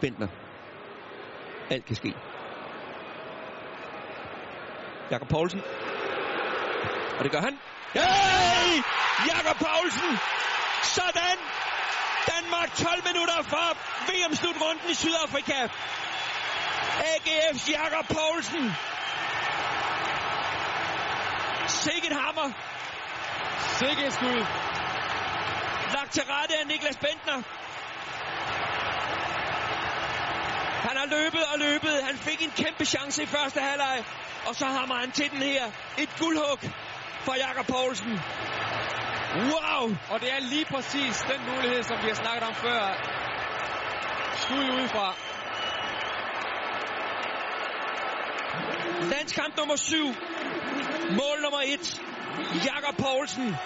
Bentner. Alt kan ske. Jakob Poulsen. Og det gør han. Hey! Jakob Poulsen! Sådan! Danmark 12 minutter fra VM-slutrunden i Sydafrika. AGF's Jakob Poulsen. Sikke hammer. Sikke skud. Lagt til rette af Niklas Bentner. Han har løbet og løbet. Han fik en kæmpe chance i første halvleg. Og så hammer han til den her. Et guldhug for Jakob Poulsen. Wow! Og det er lige præcis den mulighed, som vi har snakket om før. Skud udefra. Landskamp nummer 7. Mål nummer 1. Jakob Poulsen